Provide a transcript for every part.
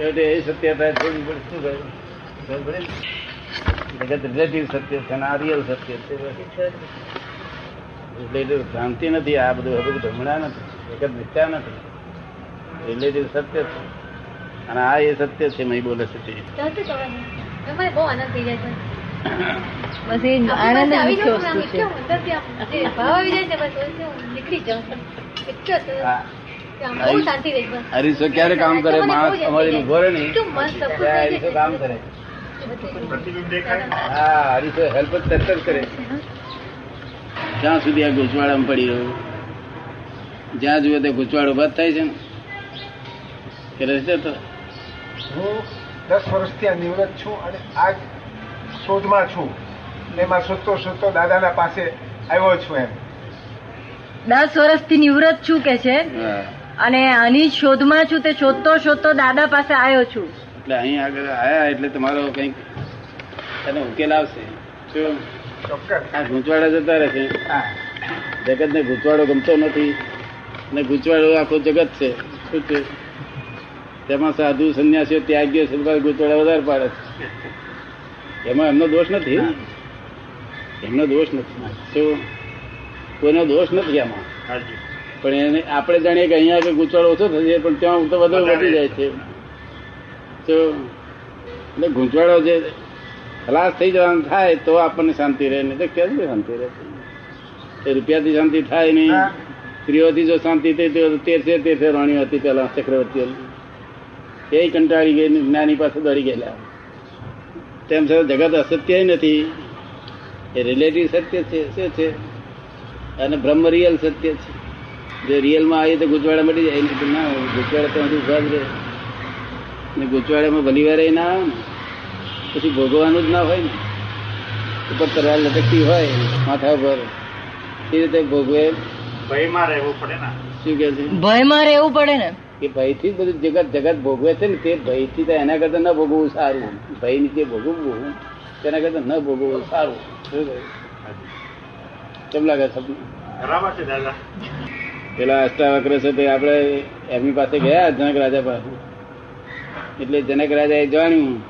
છેવટે એ સત્યતા છોડવી પડે શું? જગત રિલેટિવ સત્ય છે અને આ રિયલ સત્ય છે. રિલેટિવ ભ્રાંતિ નથી આ બધું હવે બધું ભ્રમણા નથી જગત મિથ્યા નથી. રિલેટિવ સત્ય છે. અને આ એ સત્ય છે મય બોલે છે તે. બહુ આનંદ થઈ જાય છે. બસ એ આનંદ પાસે જ આવી મુખ્ય જવું ને આમ વસ્તુ છે. એકદમ અંદરથી આમ જે ભાવ આવી જાય ને બસ નીકળી જાઉં હરીશો ક્યારે કામ કરે? માણસ અમારી ઊભો રહે હરીશો કામ કરે. હા હરીશો હેલ્પ જ તરત જ કરે. જ્યાં સુધી આ ગૂંચવાડામાં પડી રહ્યું જ્યાં જુએ તે ગૂંચવાડો બંધ થાય છે ને કે રહેશે તો હું દસ વર્ષથી આ નિવૃત્ત છું અને આ શોધમાં છું. ને એમાં શોધતો શોધતો દાદાના પાસે આવ્યો છું એમ. દસ વર્ષથી નિવૃત્ત છું કે છે? હા. અને આની શોધમાં છું તે શોધતો શોધતો દાદા પાસે આવ્યો છું. એટલે અહીં આગળ આયા એટલે તમારો કંઈક એનો ઉકેલ આવશે. શું? આ ગૂંચવાડા જતા રહેશે હા. જગત ને ગૂંચવાડો ગમતો નથી. ને ગૂંચવાડો આખો જગત છે. શું છે? તેમાં સાધુ સંન્યાસીઓ ત્યાગીઓ છે બધા ગૂંચવાડા વધારે પાડે છે. એમાં એમનો દોષ નથી? એમનો દોષ નથી. શું? કોઈનો દોષ નથી આમાં? હાજી. પણ એને આપણે જાણીએ કે અહીંયા આગળ ગૂંચવાડ ઓછો થશે પણ ત્યાં તો વધુ વધી જાય છે. તો એટલે ગૂંચવાડો જે ખલાસ થઈ જવાનું થાય તો આપણને શાંતિ રહે નહીં તો ક્યાંથી શાંતિ રહે? એ રૂપિયાથી શાંતિ થાય નહીં. સ્ત્રીઓથી જો શાંતિ થઈ તો તેરસે તેરસે રાણીઓ હતી પેલા ચક્રવર્તી એ કંટાળી ગઈ જ્ઞાની પાસે દોડી ગયેલા. તેમ છતાં જગત અસત્ય નથી. એ રિલેટિવ સત્ય છે શું છે? અને બ્રહ્મ રિયલ સત્ય છે. જો રિયલમાં આવીએ તો ગુજવાડા મળી જાય નહીં ના ગુચવાડા ગુજવાડા તો હજુ ઊભા જ રહે. ને ગુજવાડામાં ભલી ના આવે ને પછી ભોગવવાનું જ ના હોય ને. ઉપર તરવાર લટકતી હોય માથા ઉપર. એ રીતે ભોગવે. ભયમાં રહેવું પડે ને. શું કે છે? ભયમાં રહેવું પડે ને. એ ભયથી બધું જગત જગત ભોગવે છે ને તે ભયથી તો એના કરતા ન ભોગવવું સારું. ભય નીચે ભોગવવું તેના કરતા ન ભોગવવું સારું. શું કહ્યું? કેમ લાગે સપનું બરાબર છે દાદા. પેલા અષ્ટાવક્ર છે તે આપણે એમની પાસે ગયા, જનક રાજા પાસે. એટલે જનક રાજાએ જાણ્યું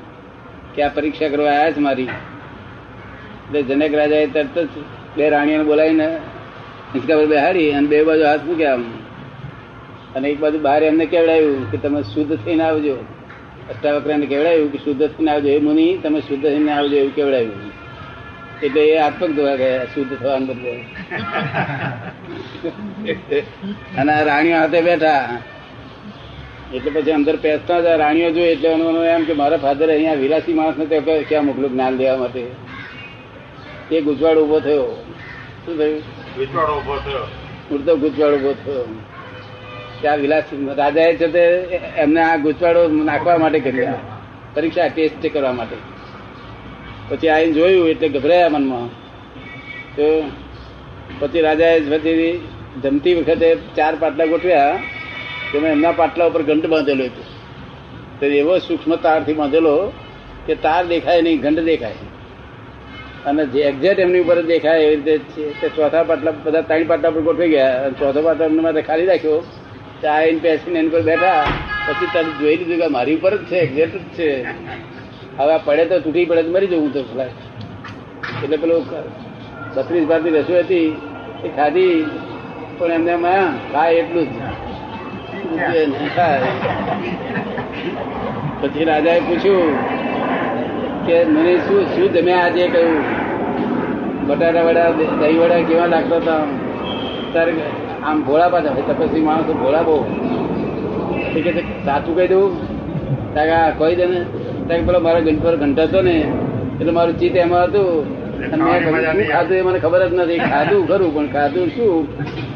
કે આ પરીક્ષા કરવા આવ્યા છે મારી. એટલે જનક રાજાએ તરત જ બે રાણીઓને બોલાવીને હિંચકા પર બેહાડી અને બે બાજુ હાથ મૂક્યા આમ. અને એક બાજુ બહાર એમને કેવડાવ્યું કે તમે શુદ્ધ થઈને આવજો. અષ્ટાવક્રને કેવડાવ્યું કે શુદ્ધ થઈને આવજો. એ મુનિ, તમે શુદ્ધ થઈને આવજો એવું કેવડાવ્યું. એટલે એ આત્મક ધોવા ગયા શુદ્ધ થવાને બદલે અને આ રાણીઓ હાથે બેઠા. એટલે પછી અંદર પેસતા જ રાણીઓ જોઈ એટલે એનું એમ કે મારા ફાધર અહીંયા વિલાસી માણસને તો ક્યાં મોકલું જ્ઞાન દેવા માટે? એ ગુજવાડ ઊભો થયો. શું થયું? ઊભો થયો. ઉડતો ગુજવાડ ઊભો થયો. ત્યાં વિલાસી રાજાએ છે તે એમને આ ગુજવાડો નાખવા માટે કર્યા. પરીક્ષા ટેસ્ટ કરવા માટે. પછી આવીને જોયું એટલે ગભરાયા મનમાં. તો પછી રાજાએ પછી જમતી વખતે ચાર પાટલા ગોઠવ્યા તેમાં એમના પાટલા ઉપર ઘંટ બાંધેલો હતો. તો એવો સૂક્ષ્મ તારથી બાંધેલો કે તાર દેખાય નહીં ઘંટ દેખાય. અને જે એક્ઝેક્ટ એમની ઉપર દેખાય એવી રીતે છે તે ચોથા પાટલા બધા ત્રણ પાટલા પર ગોઠવી ગયા. અને ચોથો પાટલા એમને માટે ખાલી રાખ્યો. તો આવીને બેસીને એની પર બેઠા. પછી તારું જોઈ લીધું કે મારી ઉપર જ છે એક્ઝેક્ટ જ છે. હવે આ પડે તો તૂટી પડે તો મરી જવું તો ફ્લાઇટ એટલે પેલું બત્રીસ ભાતની રસોઈ હતી એ ખાધી પણ એમને એમાં ખાય એટલું જ. પછી રાજાએ પૂછ્યું કે મને શું શું તમે આજે કહ્યું. બટાટા વડા દહીં વડા કેવા લાગતા હતા? તારે આમ ભોળા પાછા હોય તપસ્વી માણસો ભોળા બહુ. કે છે, સાચું કહી દઉં? તારે કહી દે ને તારે પેલો મારો પર ઘંટા હતો ને એટલે મારું ચિત્ત એમાં હતું. અને મેં શું ખાધું એ મને ખબર જ નથી. ખાધું ખરું પણ ખાધું શું?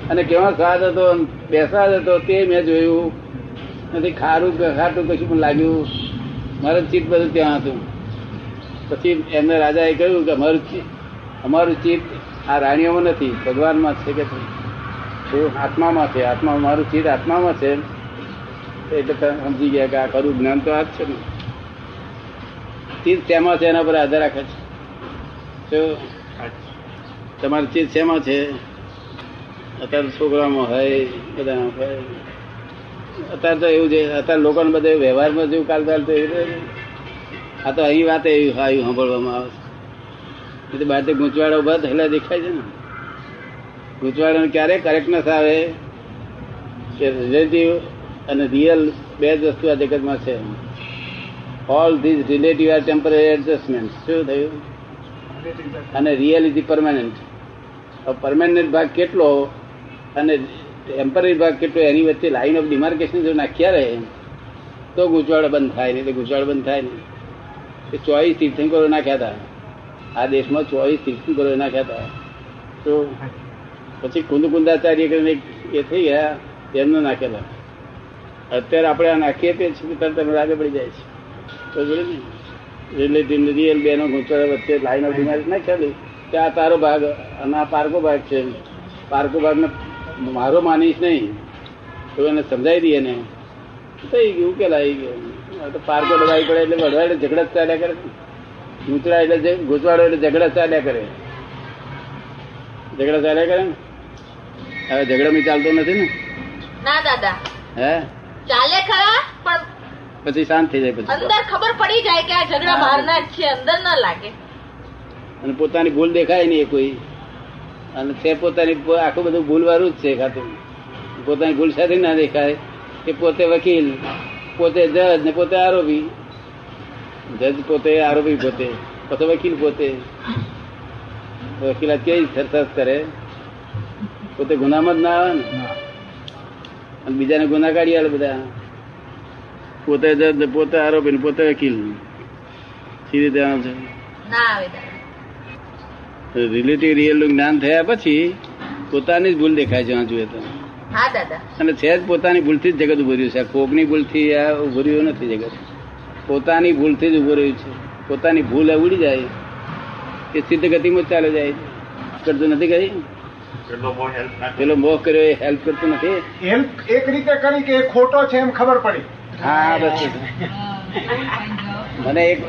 અને કેવા સ્વાદ હતો બેસાદ હતો તે મેં જોયું. નથી ખારું ખાટું કશું પણ લાગ્યું. મારું ચિત્ત બધું ત્યાં હતું. પછી એમને રાજાએ કહ્યું કે અમારું અમારું ચિત્ત આ રાણીઓમાં નથી ભગવાનમાં છે કે આત્મામાં છે. આત્મા મારું ચિત્ત આત્મામાં છે. એટલે સમજી ગયા કે આ ખરું જ્ઞાન તો આ જ છે ને. ચિત્ત શેમાં છે એના પર આધાર રાખે છે. તમારી ચીજ શેમાં છે? અત્યારે છોકરામાં હોય બધામાં હોય. અત્યારે તો એવું છે, અત્યારે લોકોને બધે વ્યવહારમાં જેવું કાલ ચાલતું એવું આ તો અહીં વાત એવી આવ્યું સાંભળવામાં આવે છે. એ તો બહાર ગૂંચવાડા ઊભા થયેલા દેખાય છે ને. ગૂંચવાડાને ક્યારે કરેક્ટનેસ આવે કે રિલેટિવ અને રિયલ બે જ વસ્તુ આ જગતમાં છે. All these relative are temporary adjustment શું થયું? અને રિયલ ઇઝ પરમાનન્ટ પરમાનન્ટ ભાગ કેટલો? અને ટેમ્પરરી ભાગ કેટલો? એની વચ્ચે લાઈન ઓફ ડિમાર્કેશન જો નાખ્યા રહે, તો ગૂંચવાડો બંધ થાય નહીં ગૂંચવાડો બંધ થાય નહીં. એ ચોવીસ તીર્થંકરો નાખ્યા હતા. આ દેશમાં ચોવીસ તીર્થંકરો નાખ્યા હતા. તો પછી કુંદ કુંદાચાર્ય કરીને એ થઈ ગયા એમને નાખેલા. અત્યારે આપણે આ નાખીએ તે તરત અમે આગળ પડી જાય છે. રિલેટિવ રિયલ બેનો ગૂંચવાડા વચ્ચે લાઈન ઓફ ડિમાર્કેશન નાખ્યા કે આ તારો ભાગ અને આ પારકો ભાગ છે. પારકો ભાગને મારો માનીશ નહીં. તો એને સમજાવી દઈએ ને થઈ ગયું કે લાવી ગયો આ તો પારકો દબાવી પડે એટલે વડવા એટલે ઝઘડા ચાલ્યા કરે ગુચરા એટલે જે- ગૂંચવાડો એટલે ઝઘડા ચાલ્યા કરે. ઝઘડા ચાલ્યા કરે ને? હવે મી ચાલતો નથી ને? ના દાદા. હે? ચાલે ખરા પણ પછી શાંત થઈ જાય પછી. અંદર ખબર પડી જાય કે આ ઝઘડા બહારના જ છે અંદર ના લાગે. અને પોતાની ભૂલ દેખાય નહીં કોઈ. અને છે પોતાની આખું બધું ભૂલ વાળું જ છે ખાતું. પોતાની ભૂલ સાથે ના દેખાય. કે પોતે વકીલ પોતે જજ ને પોતે આરોપી. જજ પોતે આરોપી પોતે પછી વકીલ પોતે. વકીલાત કેવી સરસ કરે. પોતે ગુનામાં જ ના આવે ને. અને બીજાને ગુના કાઢી આવે બધા. પોતે જજ પોતે આરોપી પોતે વકીલ. સીધી ત્યાં છે? ના આવે દાદા રિલેટિવ રિયલનું જ્ઞાન થયા પછી પોતાની જ ભૂલ દેખાય છે આ જોઈએ તો. અને છે જ પોતાની ભૂલથી જ જગત ઉભર્યું રહ્યું છે. કોકની ભૂલથી આ ઉભર્યું નથી જગત. પોતાની ભૂલથી જ ઉભર્યું રહ્યું છે. પોતાની ભૂલ ઉડી જાય. એ સિદ્ધ ગતિમાં ચાલે જાય કરતું નથી કરી? પેલો મોહ કર્યો એ હેલ્પ કરતું નથી? હેલ્પ એક રીતે કરી કે ખોટો છે એમ ખબર પડી. હા બસ મને એક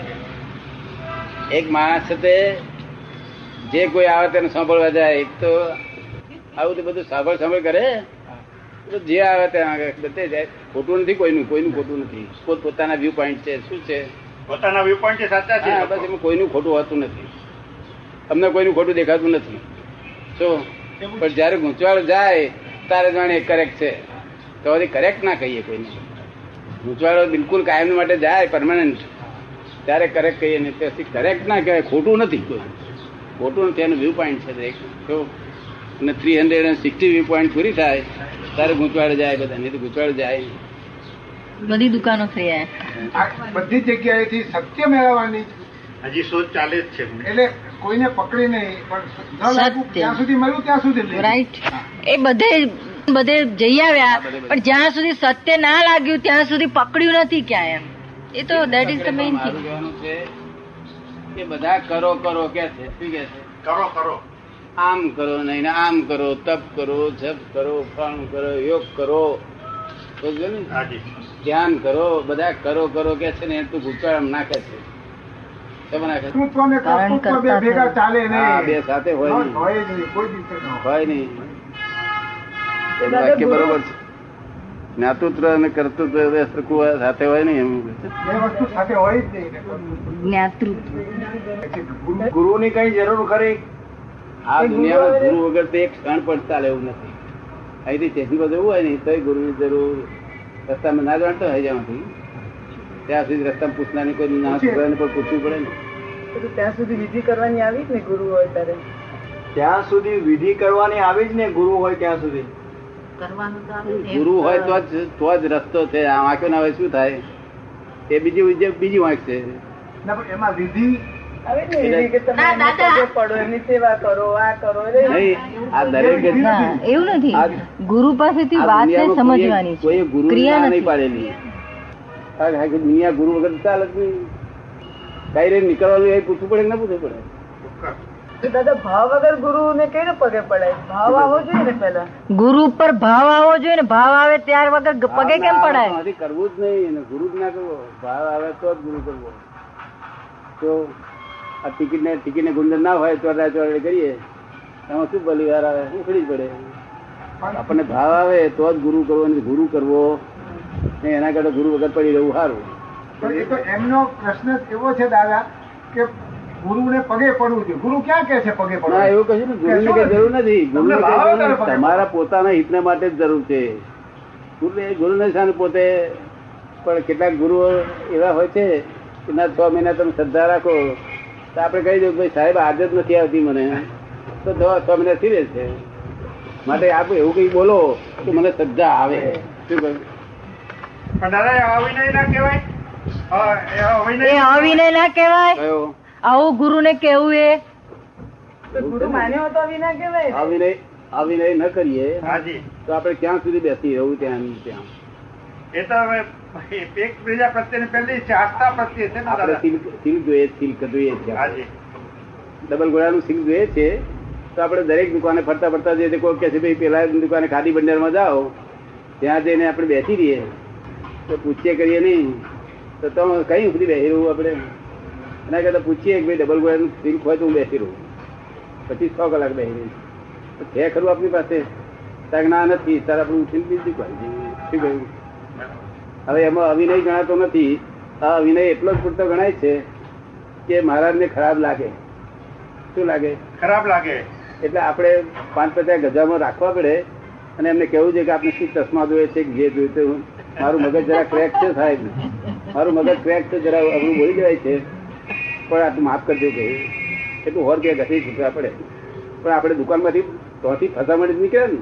એક માણસ છે તે જે કોઈ આવે તેને સાંભળવા જાય. એક તો આવું તો બધું સાંભળ સાંભળ કરે. જે આવે ત્યાં આગળ બધે જાય. ખોટું નથી કોઈનું કોઈનું ખોટું નથી. પોત પોતાના વ્યૂ પોઈન્ટ છે શું છે? પોતાના વ્યૂ પોઈન્ટ છે સાચા છે બસ એમાં કોઈનું ખોટું હોતું નથી. અમને કોઈનું ખોટું દેખાતું નથી. શું પણ જયારે ગૂંચવાડ જાય તારે જાણે કરેક્ટ છે. તો કરેક્ટ ના કહીએ કોઈને. ગૂંચવાડો બિલકુલ કાયમ માટે જાય પરમાનન્ટ ત્યારે કરેક્ટ કહીએ ને તેથી કરેક્ટ ના કહેવાય ખોટું નથી. કોઈ ખોટું નથી એનું વ્યૂ પોઈન્ટ છે દરેક. તો અને three hundred and sixty view point પૂરી થાય ત્યારે ગૂંચવાડે જાય બધા નહીં તો ગૂંચવાડ જાય. બધી દુકાનો થઈ જાય બધી જગ્યાએથી સત્ય મેળવવાની હજી શોધ ચાલે જ છે. એટલે કોઈને પકડી નહીં પણ ન ત્યાં સુધી મળ્યું ત્યાં સુધી રાઈટ એ બધે બધે જઈ આવ્યા પણ જ્યાં સુધી સત્ય ના લાગ્યું ત્યાં સુધી પકડ્યું નથી ક્યાં એમ. એ તો that is the main thing કે બધા કરો કરો કે છે શું કે છે? કરો કરો. આમ કરો નહીં આમ કરો તપ કરો જપ કરો ફળ કરો યોગ કરો. સમજો ને? હાજી. ધ્યાન કરો બધા કરો કરો કે છે ને તું ગુચાળ નાખે છે. બે સાથે હોય નહીં. વાક્ય બરોબર છે. જ્ઞાતૃત્વ અને કર્તૃત્વ સરખું સાથે હોય નહીં એમ. વસ્તુ સાથે હોય જ નહીં. ને. ગુરુ- ગુરુની કઈ જરૂર ખરી? આ દુનિયામાં ગુરુ વગર તો એક ક્ષણ પણ ચાલે એવું નથી અહીંથી સ્ટેશન પર જવું હોય ને તો ગુરુની જરૂર રસ્તામાં ના જાણતો હોય જ્યાંથી. ત્યાં સુધી રસ્તામાં પૂછનારની કોઈ ના છોકરાને પણ પૂછવું પડે ને. ત્યાં સુધી વિધિ કરવાની આવી જ ને ગુરુ હોય ત્યારે? ત્યાં સુધી વિધિ કરવાની આવી જ ને ગુરુ હોય ત્યાં સુધી. ને. ગુરુ હોય તો જ તો જ રસ્તો છે. આ વાંક્યો ના હોય શું થાય? એ બીજી બીજી બીજી વાંક છે. એમાં વિધિ એવું નથી. ગુરુ પાસેથી સમજવાની ક્રિયા નહીં પાડેલી. દુનિયા ગુરુ વગર ચાલે કઈ રીતે નીકળવાનું એ પૂછવું પડે ના પૂછવું પડે? તો દાદા ભાવ વગર ગુરુ ને કઈ પગે પડાય ભાવ આવો જોઈએ ને પેલા ગુરુ ઉપર ભાવ આવવો જોઈએ ને ભાવ આવે ત્યાર વગર પગે કેમ પડાય? કરવું જ નહીં ગુરુ જ ના કરવો. ભાવ આવે તો જ ગુરુ કરવો. તો આ ટિકિટ ને ટિકિટ ને ગુંદર ના હોય ચોરડા ચોરડે કરીએ. એમાં શું બલિવાર આવે? ઉખડી જ પડે. આપણને ભાવ આવે તો જ ગુરુ કરવો ગુરુ કરવો. ને એના કરતા ગુરુ વગર પડી રહેવું સારું. પણ એ તો એમનો પ્રશ્ન એવો છે દાદા કે ગુરુને પગે પડવું જોઈએ. ગુરુ ક્યાં કે છે પગે પડવું? ના એવું કશું ને જરૂર નથી. ગુરુને કઈ જરૂર નથી. પગે તમારા પોતાના હિતને માટે જ જરૂર છે. ગુરુ ગુરુને શાને પોતે પણ કેટલાક ગુરુઓ એવા હોય છે કે ના છ મહિના તમે શ્રદ્ધા રાખો તો આપણે કહી દઉં ભાઈ સાહેબ આદત નથી આવતી મને. તો દવા છ મહિના થી છે. માટે આપ એવું કઈ બોલો તો મને શ્રદ્ધા આવે. શું કહ્યું? પણ દાદા અવિનય ના કહેવાય? અવિનય ના કહેવાય? કયો? આવું ગુરુને કેવું એ? ગુરુ માન્યો તો વિના કેવાય ને. અવિનય અવિનય ન કરીએ. તો આપણે ક્યાં સુધી બેસી રહવું ત્યાં ત્યાં? એ તો હવે એકબીજા પ્રત્યેની પહેલી છે આસ્થા પ્રત્યે છે આપણે સિલ્ક સિલ્ક જોઈએ સિલ્ક જોઈએ છે ડબલ ગોળાનું સિલ્ક જોઈએ છે. તો આપણે દરેક દુકાને ફરતા ફરતા જઈએ કોઈ કે છે ભાઈ પેલા દુકાને ખાદી ભંડારમાં જાઓ. ત્યાં જઈને આપણે બેસી રહીએ. તો પૂછીએ કરીએ નહીં. તો તમે કઈ સુધી બેસી રહું આપણે? એના કરતા પૂછીએ કે ભાઈ ડબલ ગોળાનું સિંક હોય તો હું બેસી રહું. પછી છ કલાક બેસી રહી છે ખરું આપણી પાસે? ના નથી. તારે આપણે ઉઠીને બીજી શું કહ્યું હવે એમાં અવિનય ગણાતો નથી. આ અવિનય એટલો જ પૂરતો ગણાય છે કે મહારાજને ખરાબ લાગે. શું લાગે? ખરાબ લાગે. એટલે આપણે પાંચ પચાસ ગજામાં રાખવા પડે અને એમને કેવું છે કે આપણે શું ચશ્મા જોઈએ છે જે જોઈએ તે મારું મગજ જરા ક્રેક છે સાહેબ. મારું મગજ ક્રેક છે જરા અઘરું બોલી જાય છે. પણ આ તું માફ કરજો કે એટલું હોર કે ઘસી છૂટવા પડે. પણ આપણે દુકાનમાંથી તોથી ફસામણ નીકળે ને.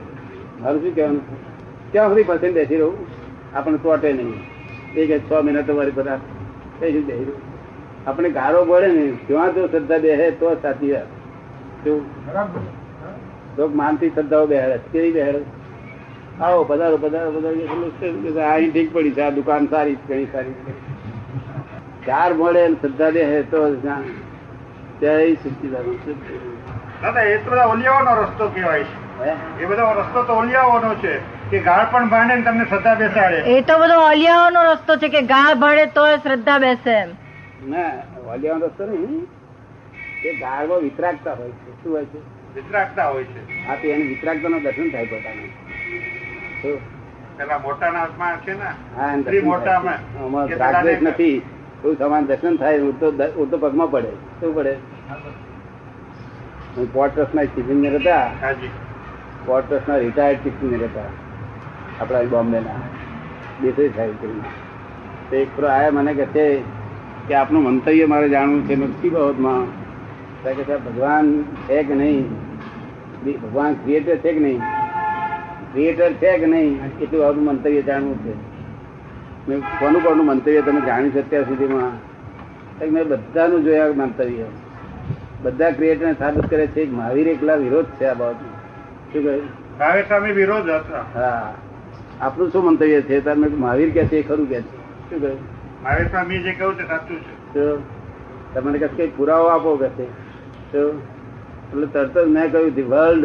મારું શું કહેવાનું? ત્યાં સુધી ફસાઈને બેસી રહું? આપણને તોટે નહીં. એ કે છ મહિના તમારી બધા થઈ જઈ બેસી રહું? આપણે ગારો પડે ને ત્યાં જો શ્રદ્ધા બેહે તો સાચી વાત. તો માનથી શ્રદ્ધાઓ બેહાડે. કેવી બેહાડે? આવો, પધારો પધારો પધારો. અહીં ઠીક પડી છે. આ દુકાન સારી ઘણી સારી. ચાર મળે શ્રદ્ધા દે તો જ્યાં સચ્ચિદાનંદ દાદા એ તો ઓલિયાઓનો રસ્તો કહેવાય છે. હે? એ બધો રસ્તો તો ઓલિયાઓનો છે કે ગાળ પણ ભાંડે ને તમને શ્રદ્ધા બેસાડે. એ તો બધો અલિયાઓનો રસ્તો છે કે ગાળ ભાડે તો શ્રદ્ધા બેસે એમ. ના નો રસ્તો નહીં. એ ગાળમાં વિતરાગતા હોય છે. શું હોય છે? વિતરાગતા હોય છે. હા તો એની વિતરાગતાનું દર્શન થાય પોતાને? પેલા મોટાના હાથમાં છે ને મોટામાં. નથી. એવું સમાન દર્શન થાય ઉડતો ઉડતો પગમાં પડે. શું પડે? હું પોર્ટ ટ્રસ્ટના ચીફ હતા પોર્ટ ટ્રસ્ટના રિટાયર્ડ ચીફ હતા આપણા બોમ્બેના. દેસાઈ સાહેબ કરીને. તો એક પ્રો આયા મને કહે છે કે આપનું મંતવ્ય મારે જાણવું છે. નક્કી બાબતમાં? કે સાહેબ ભગવાન છે કે નહીં? ભગવાન ક્રિએટર છે કે નહીં? ક્રિએટર છે કે નહીં? એટલું બાબતનું મંતવ્ય જાણવું છે. મેં કોનું કોનું મંતવ્ય તમે જાણ્યું છે અત્યાર સુધીમાં? મેં બધાનું જોયા મંતવ્ય. બધા ક્રિએટરને સાબિત કરે છે. મહાવીર એકલા વિરોધ છે આ બાબત શું કહ્યું ભાવે સ્વામી વિરોધ હતા. હા. આપણું શું મંતવ્ય છે? તમે મહાવીર કે છે એ ખરું કે છે. શું કહ્યું ભાવે સ્વામી જે કહ્યું તે સાચું છે. તમને કહે કઈ પુરાવો આપો કે છે? તો એટલે તરત જ મેં કહ્યું the world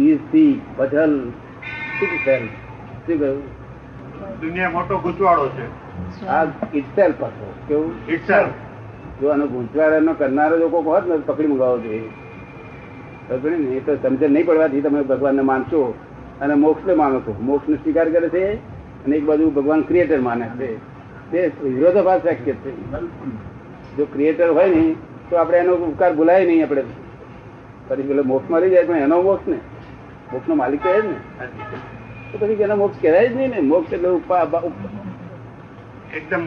is the puzzle શું કહ્યું? દુનિયા મોટો ગૂંચવાડો છે. આ ઇટસેલ પાછો કેવું? ઇટસેલ જો આનો ગૂંચવાડાનો કરનારો જો કોઈ હોત ને પકડી મંગાવવો જોઈએ ને એ તો સમજણ નહીં પડવાથી તમે ભગવાનને માનશો અને મોક્ષને માનો છો. મોક્ષને સ્વીકાર કરે છે અને એક બાજુ ભગવાન ક્રિએટર માને છે. તે વિરોધાભાસ શક્ય છે જો ક્રિએટર હોય ને તો આપણે એનો ઉપકાર ભૂલાય નહીં આપણે. પછી પેલો મોક્ષ મળી જાય પણ એનો મોક્ષ ને? મોક્ષનો માલિક તો એ જ ને. તો પછી મોક્ષ કહેવાય જ નહીં ને. મોક્ષ એટલે ઉપા- એકદમ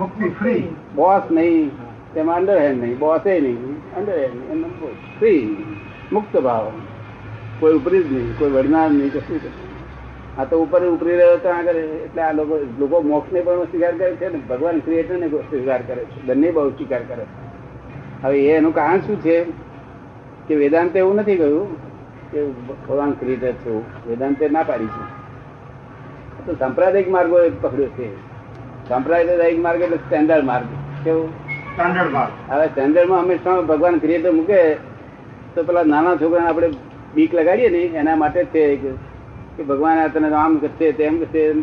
મુક્તિ ફ્રી બોસ નહીં. તેમાં અંડરહેન્ડ નહીં. બોસે નહીં. અંડરહેન્ડ એમ ફ્રી મુક્ત ભાવ. કોઈ ઉપરી જ નહીં. કોઈ વડનાર નહીં કશું આ તો ઉપર ઉપરી રહ્યો તો આગળ એટલે આ લોકો લોકો મોક્ષને પણ સ્વીકાર કરે છે ને. ભગવાન ક્રિએટર ને સ્વીકાર કરે છે. બંને બહુ સ્વીકાર કરે છે. હવે એનું કારણ શું છે? કે વેદાંતે એવું નથી કહ્યું કે ભગવાન ક્રિએટર છે વેદાંતે ના પાડી છે. તો સાંપ્રદાયિક માર્ગો પકડ્યો છે. સાંપ્રદાયિક માર્ગ એટલે સ્ટેન્ડર્ડ માર્ગ. કેવું? સ્ટાન્ડર્ડ માર્ગ. હવે સ્ટેન્ડર્ડમાં હંમેશા ભગવાન ક્રિએટર મૂકે તો પેલા નાના છોકરાને આપણે બીક લગાડીએ ને એના માટે છે કે- કે ભગવાન આ તને આમ કરશે તેમ કરશે એમ.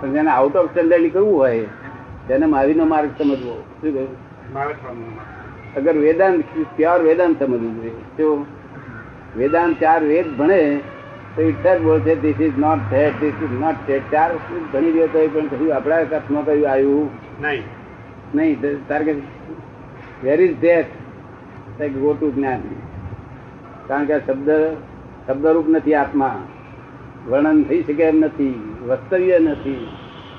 પણ જેને આઉટ ઓફ સ્ટેન્ડર્ડ નીકળવું હોય તેને મારીનો માર્ગ સમજવો. શું કહ્યું. અગર વેદાંત પ્યોર વેદાંત સમજવું જોઈએ. તો વેદાંત ચાર વેદ ભણે તો ઇટ્સ બોલ છે this is not that this is not that ચાર ઘણી રહ્યો તો પણ કહ્યું આપણા કથમાં કહ્યું આવ્યું? નહીં. નહીં તારે કે where is that go to જ્ઞાન. કારણ કે શબ્દ શબ્દરૂપ નથી આત્મા. વર્ણન થઈ શકે એમ નથી વક્તવ્ય નથી.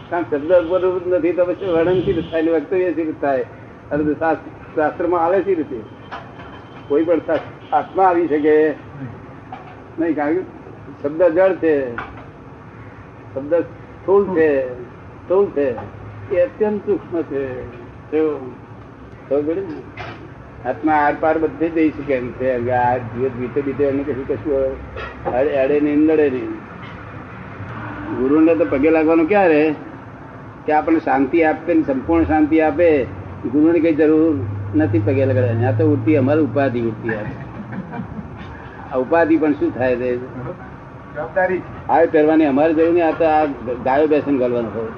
કારણ કે શબ્દ રૂપ નથી તો પછી વર્ણનથી થાય? વક્તવ્ય સી થાય? અને શાસ્ત્ર- શાસ્ત્રમાં આવે સી રીતે? કોઈ પણ આત્મા આવી શકે. નહીં કારણ કે શબ્દ જળ છે, શબ્દ સ્થૂળ છે સ્થૂળ છે, એ અત્યંત સૂક્ષ્મ છે? આત્મા આર પાર બધે જઈ શકે એમ છે. આ જીવત બીતે બીતે એને કશું કશું અડે નહીં લડે નહીં. ગુરુને તો પગે લાગવાનું ક્યારે કે આપણને શાંતિ આપે ને સંપૂર્ણ શાંતિ આપે, ગુરુની કઈ જરૂર નથી પગે લગાડવાની. આ તો ઉઠતી અમારી ઉપાધિ ઉઠતી આ. આ ઉપાધિ પણ શું થાય છે જવાબદારી. આ પહેરવાની અમારે જરૂર નહીં આ તો આ ગાયો બેસીને ગાલવાનું હોય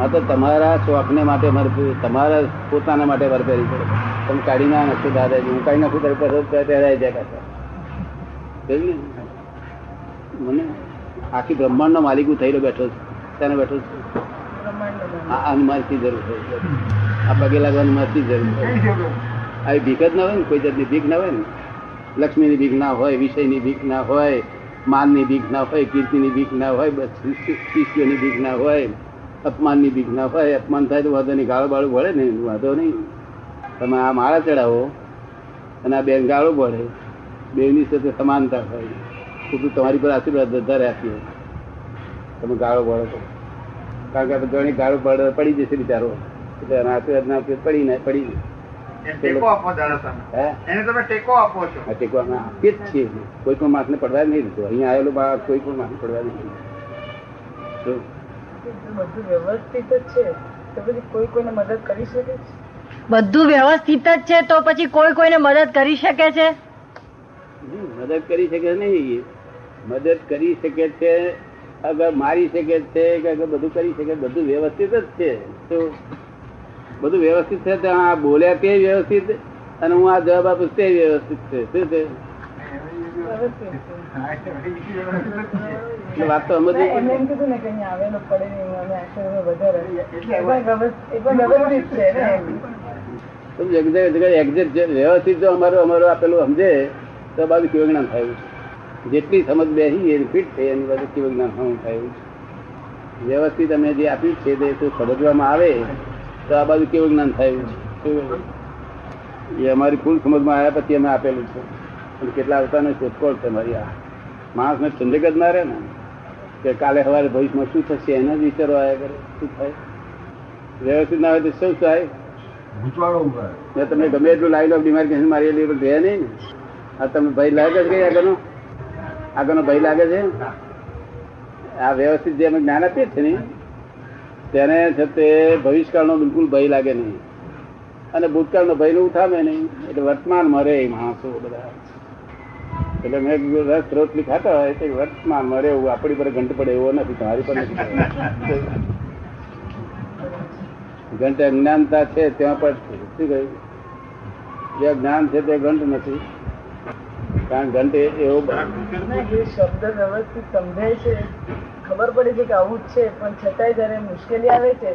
આ તો તમારા શોખને માટે મારે તમારા પોતાના માટે મારે પહેરી પડે તમે કાઢી ના નાખશો દાદાજી હું કાઢી નાખું તારી પહેરો પહેરાય જાય ને? મને આખી બ્રહ્માંડનો માલિક હું થયેલો બેઠો છું તેને બેઠો છું. આ આની જરૂર છે. આ પગે લાગવાની મારથી જરૂર છે. જરૂર? આવી ભીખ જ ના હોય ને કોઈ જાતની ભીખ ના હોય ને. લક્ષ્મીની ભીખ ના હોય વિષયની ભીખ ના હોય માનની ભીખ ના હોય, કીર્તિની ભીખ ના હોય શિષ્યોની ભીખ ના હોય, અપમાનની ભીખ ના હોય, અપમાન થાય તો વાંધો નહીં, ગાળો બાળો ભળે ને, વાંધો નહીં. તમે આ માળા ચડાવો અને આ બેન ગાળો ભળે બેની સાથે સમાનતા હોય. ખોટું તમારી પર આશીર્વાદ વધારે આપીએ તમે ગાળો ભળો તો. કારણ કે ઘણી ગાળો પડી જશે બિચારો. એટલે આશીર્વાદ ના પડી ના, પડી એને ટેકો આપો દાદા તમે હે? એને તમે ટેકો આપો છો. આ ટેકવામાં આપીએ જ છીએ. કોઈ પણ માણસને પડવા નહીં દીધું અહીંયા આવેલો બાળક કોઈ પણ માણસ પડવા નહીં. દીધું. બધું વ્યવસ્થિત જ છે. તો પછી કોઈ કોઈને મદદ કરી શકે છે? બધું વ્યવસ્થિત જ છે તો પછી કોઈ કોઈને મદદ કરી શકે છે? મદદ કરી શકે નહીં. મદદ કરી શકે છે અગર મારી શકે છે કે બધું કરી શકે બધું વ્યવસ્થિત જ છે. તો બધું વ્યવસ્થિત છે તો આ બોલ્યા તે વ્યવસ્થિત અને હું આ જવાબ આપું તે વ્યવસ્થિત છે. શું છે? વ્યવસ્થિત વાત તો એ એ જે અમારું અમારું આપેલું સમજે તો બાજુ કેવું જ્ઞાન થયું છે. જેટલી સમજ બેસી એની ફિટ થઈ એની બાજુ કેવું જ્ઞાન થયું છે. વ્યવસ્થિત અમે જે આપ્યું છે તે સમજવામાં આવે. તો આ બાજુ કેવું જ્ઞાન થયું એ અમારી કુલ સમજમાં આવ્યા પછી અમે આપેલું છે. અને કેટલા અવતારનો શોધખોળ છે મારી આ. માણસને ચંદ્રક જ ના રહે ને? કે કાલે સવારે ભવિષ્યમાં શું થશે એના જ વિચારો આવ્યા કરે. શું થાય? વ્યવસ્થિત ના હોય તો શું થાય? મેં તમને ગમે એટલું લાવી લો બીમારી કહે મારી એટલી રહે નહીં ને? આ તમને ભય લાગે છે કઈ આગળનો? આગળનો ભય લાગે છે? આ વ્યવસ્થિત જે અમે જ્ઞાન આપીએ છીએ ને તેને છે તે ભવિષ્યકાળનો બિલકુલ ભય લાગે નહીં. અને ભૂતકાળનો ભય ઉઠાવે નહીં. એટલે વર્તમાન મરે એ માણસો બધા. એટલે મેં રસ સ્ત્રોત ખાતા હોય તો વર્તમાન મરે એવું આપણી પર ઘંટ પડે એવો નથી, તમારી પર નથી ઘંટ અજ્ઞાનતા છે ત્યાં પણ શું કહ્યું? જે જ્ઞાન છે તે ઘંટ નથી. કારણ ઘંટ એ- એવો શબ્દ વ્યવસ્થિત સમજાય છે ખબર પડે છે કે આવું જ છે પણ છતાંય જયારે મુશ્કેલી આવે છે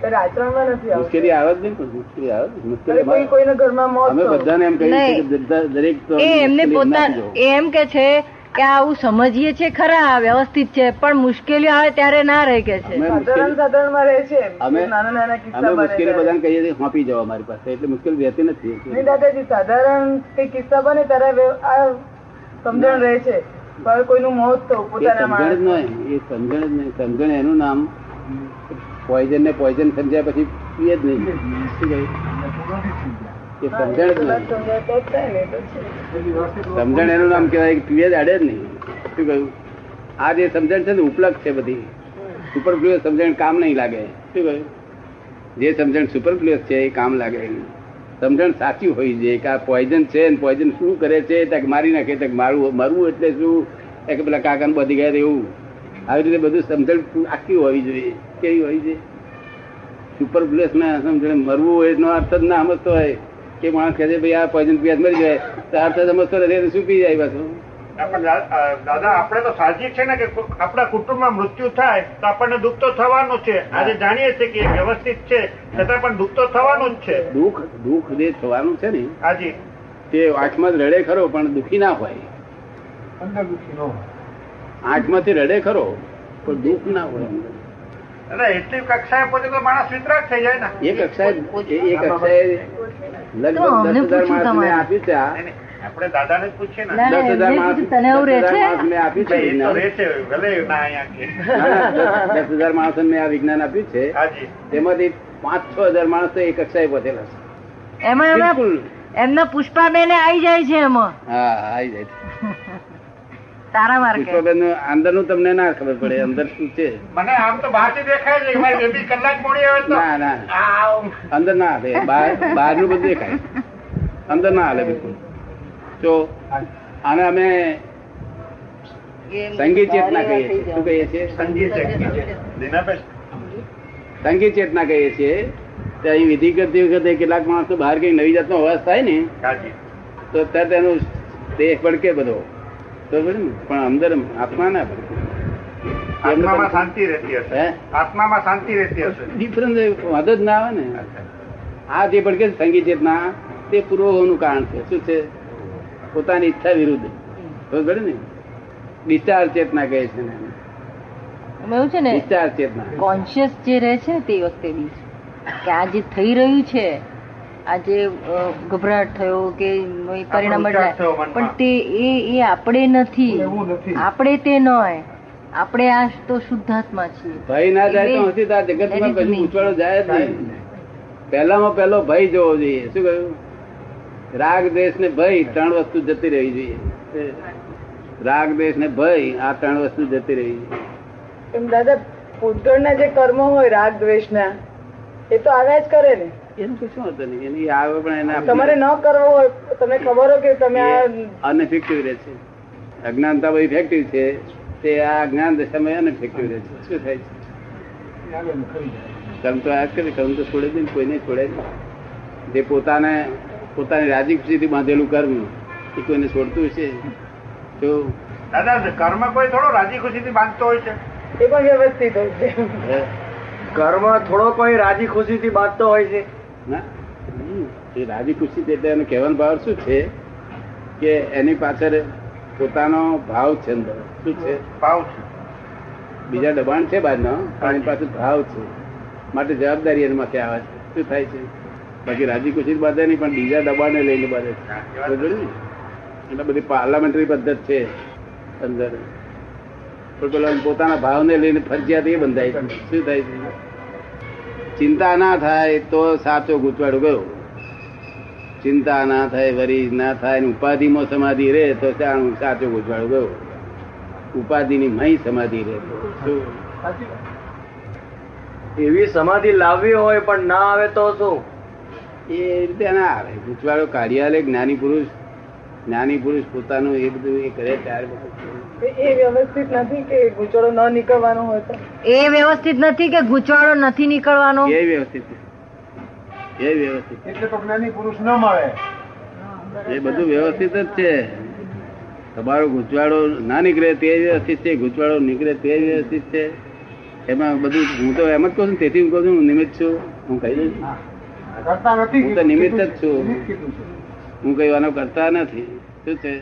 ત્યારે આચરણમાં નથી મુશ્કેલી આવતી આવે જ નહીં મુશ્કેલી આવે મુશ્કેલી કોઈ કોઈના ઘરમાં મોત અમે. બધાને એમ કહીએ છીએ કે દરેક તો એમને મુશ્કેલી પોતા નાખી દો. એ એમ કે છે કે આવું સમજીએ છે ખરા વ્યવસ્થિત છે પણ મુશ્કેલીઓ આવે ત્યારે ના રહે કે છે. અમે મુશ્કેલી સાધારણમાં રહે છે અમે નાના નાના અમે કિસ્સા બને મુશ્કેલી ત્યારે. બધાને કહીએ છીએ હોપી જાઓ અમારી પાસે. એટલે મુશ્કેલી રહેતી નથી. દાદાજી સાધારણ કઈ કિસ્સા બને ત્યારે આ સમજણ રહે છે. પણ કોઈનું મોત થવું પોતાના સમજણ જ નહીં. એ સમજણ જ નહીં. સમજણ એનું નામ પોઈઝન ને પોઈઝન સમજ્યા પછી પીએ જ નહીં? એ સમજણ. સમજણ એનું નામ કહેવાય જ અડે જ નહીં. શું કહ્યું? આ જે સમજણ છે ને, ઉપલબ્ધ છે બધી. સુપરફ્લુઅસ સમજણ કામ નહીં લાગે. શું કહ્યું? જે સમજણ સુપરફ્લુઅસ છે એ કામ લાગે. સમજણ સાચી હોવી જોઈએ કે આ પોઈઝન છે ને પોઈઝન શું કરે છે તક મારી નાખે, તક મારવું મરવું એટલે શું? કે પેલા કાકાને બધી ગયા એવું. આવી રીતે બધું સમજણ આખી હોવી જોઈએ. કેવી હોવી જોઈએ? સુપરફ્લુઅસ ના સમજણ મરવું હોય એનો અર્થ જ ના સમજતો હોય. કે માણસ કહે છે ભાઈ આ પોઈઝન પીવા મરી જાય. તો અર્થ સમજતો નથી તો શું પી જાય પાછું? દાદા આપણે તો સાહજિક છે ને કે આપણા કુટુંબમાં મૃત્યુ થાય તો આપણને દુઃખ તો થવાનું છે. આજે જાણીએ છીએ કે વ્યવસ્થિત છે છતાં પણ દુઃખ તો થવાનું જ છે. દુઃખ દુઃખ જે થવાનું છે ને હાજી. તે આંખમાં જ રડે ખરો પણ દુઃખી ના હોય. અંદર દુઃખી ન હોય. આંખમાંથી રડે ખરો પણ દુઃખ ના હોય અંદર. એટલે એટલી કક્ષાએ પહોંચે તો માણસ વિતરાગ થઈ જાય ને. એ કક્ષાએ એ એ કક્ષાએ લગભગ દસ હજાર આપ્યું છે આપણે પૂછીએ ને. દસ માણસ તને એવું રહે છે? આપ્યું છે દસ- હજાર મેં આ વિજ્ઞાન આપ્યું છે. હાજી. તેમાંથી પાંચ છ હજાર માણસ તો એ કક્ષાએ પહોંચેલા છે. એમાં એમના પુષ્પા એમના પુષ્પાબેન આવી જાય છે એમાં. હા આવી જાય છે. તારા માર્ગે અંદરનું તમને ના ખબર પડે અંદર શું છે? મને આમ તો બહારથી દેખાય છે મારી બેબી કલાક મોડી આવે તો. ના ના. અંદર ના આવે બહાર બહારનું બધું દેખાય. અંદર ના હાલે બિલકુલ. તો આને અમે સંગીત ચેતના કહીએ છીએ. શું કહીએ છીએ? સંગીત સંગીત ચેતના. કહીએ છીએ. તો અહીં વિધિ કરતી વખતે કેટલાક માણસો બહાર કઈ નવી જાતનો અવાજ થાય ને તો તરત એનું દેહ પડકે બધો? ને પણ અંદર આત્મા ના આત્મામાં શાંતિ રહેતી હશે. આત્મામાં શાંતિ રહેતી હશે. ડિફરન્સ વાંધો જ ના આવે ને. આ જે પણ કે સંગીત ચેતના તે પૂર્વનું કારણ છે. શું છે? પોતાની ઈચ્છા વિરુદ્ધ. બરોબર ને? ડિસ્ચાર્જ ચેતના કહે છે ને. એવું છે ને ડિસ્ચાર્જ ચેતના. કોન્શિયસ જે રહે છે ને તે વખતે બી. કે આ જે થઈ રહ્યું છે આ જે અ, ગભરાટ થયો કે પરિણામ બદલાય પણ તે એ એ આપણે નથી. આપણે તે ન હોય આપણે આ તો શુદ્ધાત્મા છીએ. ભય ના જાય તો એ- તાર જગત is કશું me. જાય જ નહીં. પહેલામાં પહેલો ભય જોવો જોઈએ. શું કહ્યું? રાગ દેશ ને ભય ત્રણ વસ્તુ જતી રહી જોઈએ. રાગ દેશ ને ભય આ ત્રણ વસ્તુ જતી રહી જોઈએ. એમ દાદા પુત્ર જે કર્મો હોય રાગ દ્વેષના એ તો આવ્યા જ કરે ને. એનું કશું હતું નહીં એની આવે પણ એને તમારે ન કરવો હોય તમને ખબર હોય કે તમે આ અનઇફેક્ટિવ રહે છે. અજ્ઞાનતા બધી ઇફેક્ટિવ છે તે આ અજ્ઞાન દશામાં અનફેક્ટિવ રહે છે. શું થાય છે? કર્મ તો આ કરે કમ તો છોડે જ નહીં કોઈને છોડે નહીં. જે પોતાને પોતાની રાજી ખુશીથી બાંધેલું કર્મ એ કોઈને છોડતું છે તો દાદા કર્મ કોઈ થોડો રાજી ખુશીથી બાંધતો હોય છે. એ પણ વ્યવસ્થિત હોય છે. કર્મ થોડો કોઈ રાજી ખુશીથી બાંધતો હોય છે. ના. એ રાજી ખુશી એટલે એનો કહેવાનો ભાવ શું છે? કે એની પાછળ પોતાનો ભાવ છે શું છે? ભાવ છે. બીજા દબાણ છે બહારનો પણ એની પાસે ભાવ છે. માટે જવાબદારી એના માથે આવે છે. શું થાય છે? બાકી રાજી ખુશી બાંધે નહીં પણ બીજા દબાણને લઈને બાંધે. છે એટલે બધી પાર્લામેન્ટરી પદ્ધત છે અંદર. પેલા પોતાના ભાવને લઈને ફરજિયાત એ બંધાય છે. શું થાય છે? ચિંતા ના થાય તો સાચો ગૂંચવાડું ગયો. ચિંતા ના થાય વરી ના થાય ને ઉપાધિમાં સમાધિ રહે તો ત્યાં સાચો ગૂંચવાડો ગયો. ઉપાધિની મહી સમાધિ રહે સાચી એવી સમાધિ લાવવી હોય પણ ના આવે તો શું? એ રીતે ના આવે. ગૂંચવાડો કાર્યાલય જ્ઞાની પુરુષ. જ્ઞાની પુરુષ પોતાનું એ બધું એ કરે ત્યારે એ વ્યવસ્થિત નથી કે ગુચવાડો ન નીકળવાનો હોય તો? એ વ્યવસ્થિત નથી કે ગુચવાડો નથી નીકળવાનો? એ વ્યવસ્થિત એ વ્યવસ્થિત. એટલે તો જ્ઞાની પુરુષ ન મળે. એ બધું વ્યવસ્થિત જ છે. તમારો ગુચવાડો ના નીકળે તે વ્યવસ્થિત છે ગુચવાડો નીકળે તે વ્યવસ્થિત છે. એમાં બધું હું તો એમ જ કહું છું તેથી હું કહું છું હું નિમિત્ત છું. હું કહી દઉં છું. હું તો નિમિત્ત જ છું. નિમિત્ત કીધું છે. હું કઈ વાનો કરતા નથી. શું છે?